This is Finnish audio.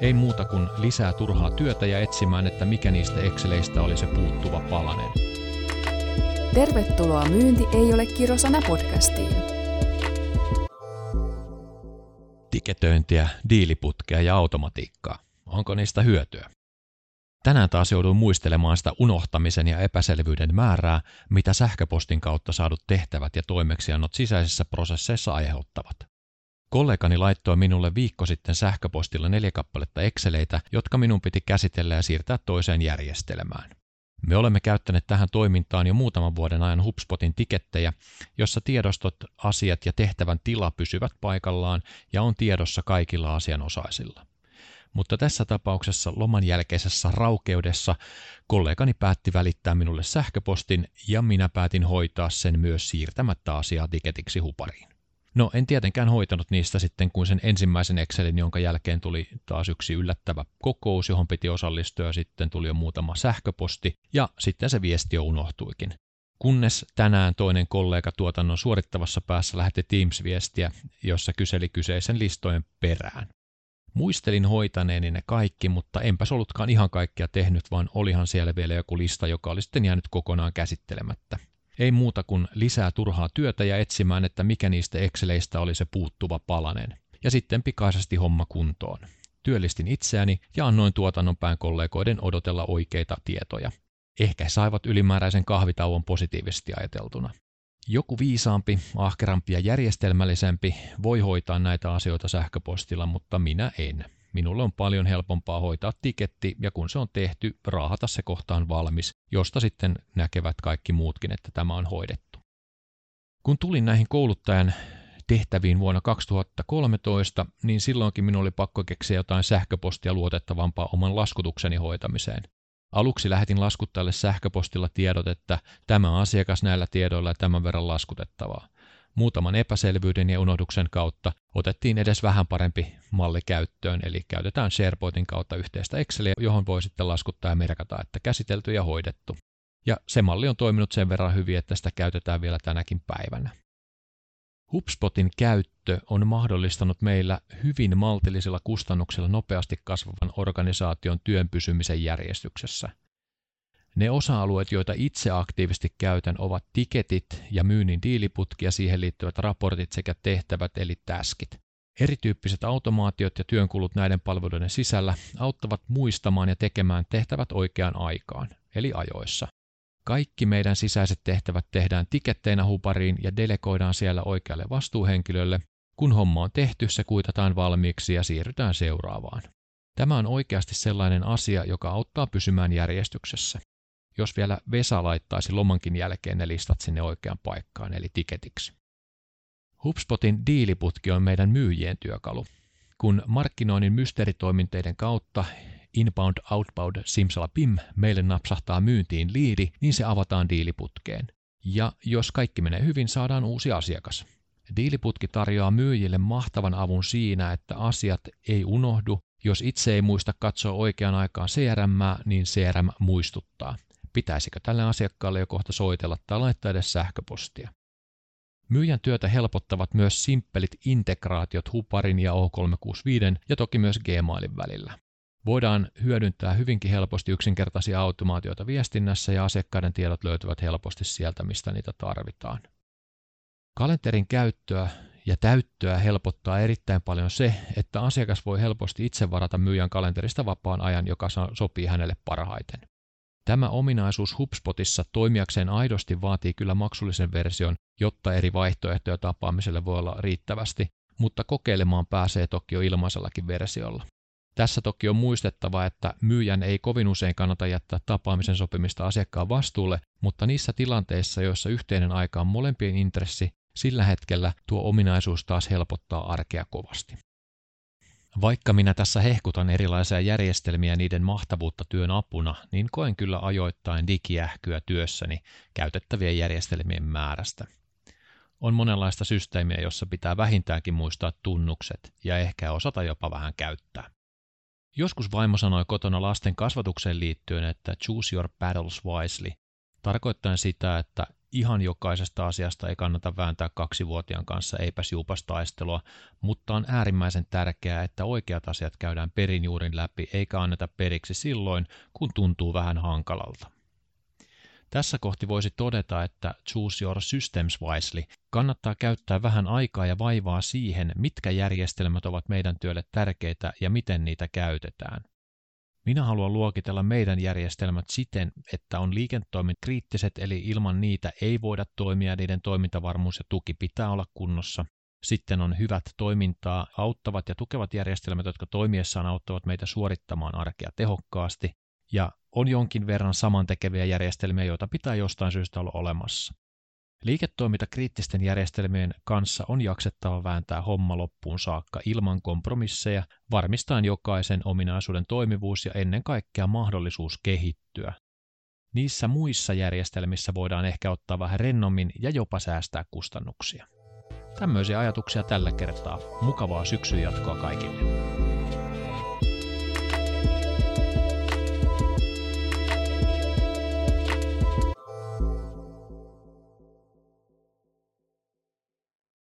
Ei muuta kuin lisää turhaa työtä ja etsimään, että mikä niistä Exceleistä oli se puuttuva palanen. Tervetuloa Myynti ei ole kirosana podcastiin. Tiketöintiä, diiliputkea ja automatiikkaa. Onko niistä hyötyä? Tänään taas jouduin muistelemaan sitä unohtamisen ja epäselvyyden määrää, mitä sähköpostin kautta saadut tehtävät ja toimeksiannot sisäisissä prosesseissa aiheuttavat. Kollegani laittoi minulle viikko sitten sähköpostilla neljä kappaletta Exceleitä, jotka minun piti käsitellä ja siirtää toiseen järjestelmään. Me olemme käyttäneet tähän toimintaan jo muutaman vuoden ajan HubSpotin tikettejä, jossa tiedostot, asiat ja tehtävän tila pysyvät paikallaan ja on tiedossa kaikilla asianosaisilla. Mutta tässä tapauksessa loman jälkeisessä raukeudessa kollegani päätti välittää minulle sähköpostin ja minä päätin hoitaa sen myös siirtämättä asiaa tiketiksi hupariin. No en tietenkään hoitanut niistä sitten kuin sen ensimmäisen Excelin, jonka jälkeen tuli taas yksi yllättävä kokous, johon piti osallistua ja sitten tuli jo muutama sähköposti ja sitten se viesti jo unohtuikin. Kunnes tänään toinen kollega tuotannon suorittavassa päässä lähetti Teams-viestiä, jossa kyseli kyseisen listojen perään. Muistelin hoitaneeni ne kaikki, mutta enpäs ollutkaan ihan kaikkea tehnyt, vaan olihan siellä vielä joku lista, joka oli sitten jäänyt kokonaan käsittelemättä. Ei muuta kuin lisää turhaa työtä ja etsimään, että mikä niistä Exceleistä oli se puuttuva palanen. Ja sitten pikaisesti homma kuntoon. Työllistin itseäni ja annoin tuotannon pään kollegoiden odotella oikeita tietoja. Ehkä he saivat ylimääräisen kahvitauon positiivisesti ajateltuna. Joku viisaampi, ahkerampi ja järjestelmällisempi voi hoitaa näitä asioita sähköpostilla, mutta minä en. Minulle on paljon helpompaa hoitaa tiketti ja kun se on tehty, raahata se kohtaan valmis, josta sitten näkevät kaikki muutkin, että tämä on hoidettu. Kun tulin näihin kouluttajan tehtäviin vuonna 2013, niin silloinkin minun oli pakko keksiä jotain sähköpostia luotettavampaa oman laskutukseni hoitamiseen. Aluksi lähetin laskuttajalle sähköpostilla tiedot, että tämä asiakas näillä tiedoilla ja tämän verran laskutettavaa. Muutaman epäselvyyden ja unohduksen kautta otettiin edes vähän parempi malli käyttöön, eli käytetään SharePointin kautta yhteistä Exceliä, johon voi sitten laskuttaa ja merkata, että käsitelty ja hoidettu. Ja se malli on toiminut sen verran hyvin, että sitä käytetään vielä tänäkin päivänä. HubSpotin käyttö on mahdollistanut meillä hyvin maltillisilla kustannuksilla nopeasti kasvavan organisaation työn pysymisen järjestyksessä. Ne osa-alueet, joita itse aktiivisesti käytän, ovat tiketit ja myynnin diiliputki ja siihen liittyvät raportit sekä tehtävät eli taskit. Erityyppiset automaatiot ja työnkulut näiden palveluiden sisällä auttavat muistamaan ja tekemään tehtävät oikeaan aikaan, eli ajoissa. Kaikki meidän sisäiset tehtävät tehdään tiketteinä hupariin ja delegoidaan siellä oikealle vastuuhenkilölle. Kun homma on tehty, se kuitataan valmiiksi ja siirrytään seuraavaan. Tämä on oikeasti sellainen asia, joka auttaa pysymään järjestyksessä. Jos vielä Vesa laittaisi lomankin jälkeen ne listat sinne oikeaan paikkaan, eli tiketiksi. HubSpotin diiliputki on meidän myyjien työkalu. Kun markkinoinnin mysteeritoiminteiden kautta inbound, outbound, simsalabim, meille napsahtaa myyntiin liidi, niin se avataan diiliputkeen. Ja jos kaikki menee hyvin, saadaan uusi asiakas. Diiliputki tarjoaa myyjille mahtavan avun siinä, että asiat ei unohdu. Jos itse ei muista katsoa oikeaan aikaan CRM, niin CRM muistuttaa. Pitäisikö tälle asiakkaalle jo kohta soitella tai laittaa edes sähköpostia? Myyjän työtä helpottavat myös simppelit integraatiot Huparin ja O365 ja toki myös Gmailin välillä. Voidaan hyödyntää hyvinkin helposti yksinkertaisia automaatioita viestinnässä ja asiakkaiden tiedot löytyvät helposti sieltä, mistä niitä tarvitaan. Kalenterin käyttöä ja täyttöä helpottaa erittäin paljon se, että asiakas voi helposti itse varata myyjän kalenterista vapaan ajan, joka sopii hänelle parhaiten. Tämä ominaisuus HubSpotissa toimijakseen aidosti vaatii kyllä maksullisen version, jotta eri vaihtoehtoja tapaamiselle voi olla riittävästi, mutta kokeilemaan pääsee toki jo ilmaisellakin versiolla. Tässä toki on muistettava, että myyjän ei kovin usein kannata jättää tapaamisen sopimista asiakkaan vastuulle, mutta niissä tilanteissa, joissa yhteinen aika on molempien intressi, sillä hetkellä tuo ominaisuus taas helpottaa arkea kovasti. Vaikka minä tässä hehkutan erilaisia järjestelmiä niiden mahtavuutta työn apuna, niin koen kyllä ajoittain digiähkyä työssäni käytettävien järjestelmien määrästä. On monenlaista systeemiä, jossa pitää vähintäänkin muistaa tunnukset ja ehkä osata jopa vähän käyttää. Joskus vaimo sanoi kotona lasten kasvatukseen liittyen, että choose your battles wisely, tarkoittaen sitä, että Ihan jokaisesta asiasta ei kannata vääntää kaksivuotiaan kanssa eipäs juupas taistelua, mutta on äärimmäisen tärkeää, että oikeat asiat käydään perinjuurin läpi eikä anneta periksi silloin, kun tuntuu vähän hankalalta. Tässä kohti voisi todeta, että Choose Your Systems Wisely kannattaa käyttää vähän aikaa ja vaivaa siihen, mitkä järjestelmät ovat meidän työlle tärkeitä ja miten niitä käytetään. Minä haluan luokitella meidän järjestelmät siten, että on liiketoimin kriittiset, eli ilman niitä ei voida toimia, niiden toimintavarmuus ja tuki pitää olla kunnossa. Sitten on hyvät toimintaa auttavat ja tukevat järjestelmät, jotka toimiessaan auttavat meitä suorittamaan arkea tehokkaasti. Ja on jonkin verran samantekeviä järjestelmiä, joita pitää jostain syystä olla olemassa. Liiketoiminta kriittisten järjestelmien kanssa on jaksettava vääntää homma loppuun saakka ilman kompromisseja, varmistaen jokaisen ominaisuuden toimivuus ja ennen kaikkea mahdollisuus kehittyä. Niissä muissa järjestelmissä voidaan ehkä ottaa vähän rennommin ja jopa säästää kustannuksia. Tämmöisiä ajatuksia tällä kertaa. Mukavaa syksyn jatkoa kaikille.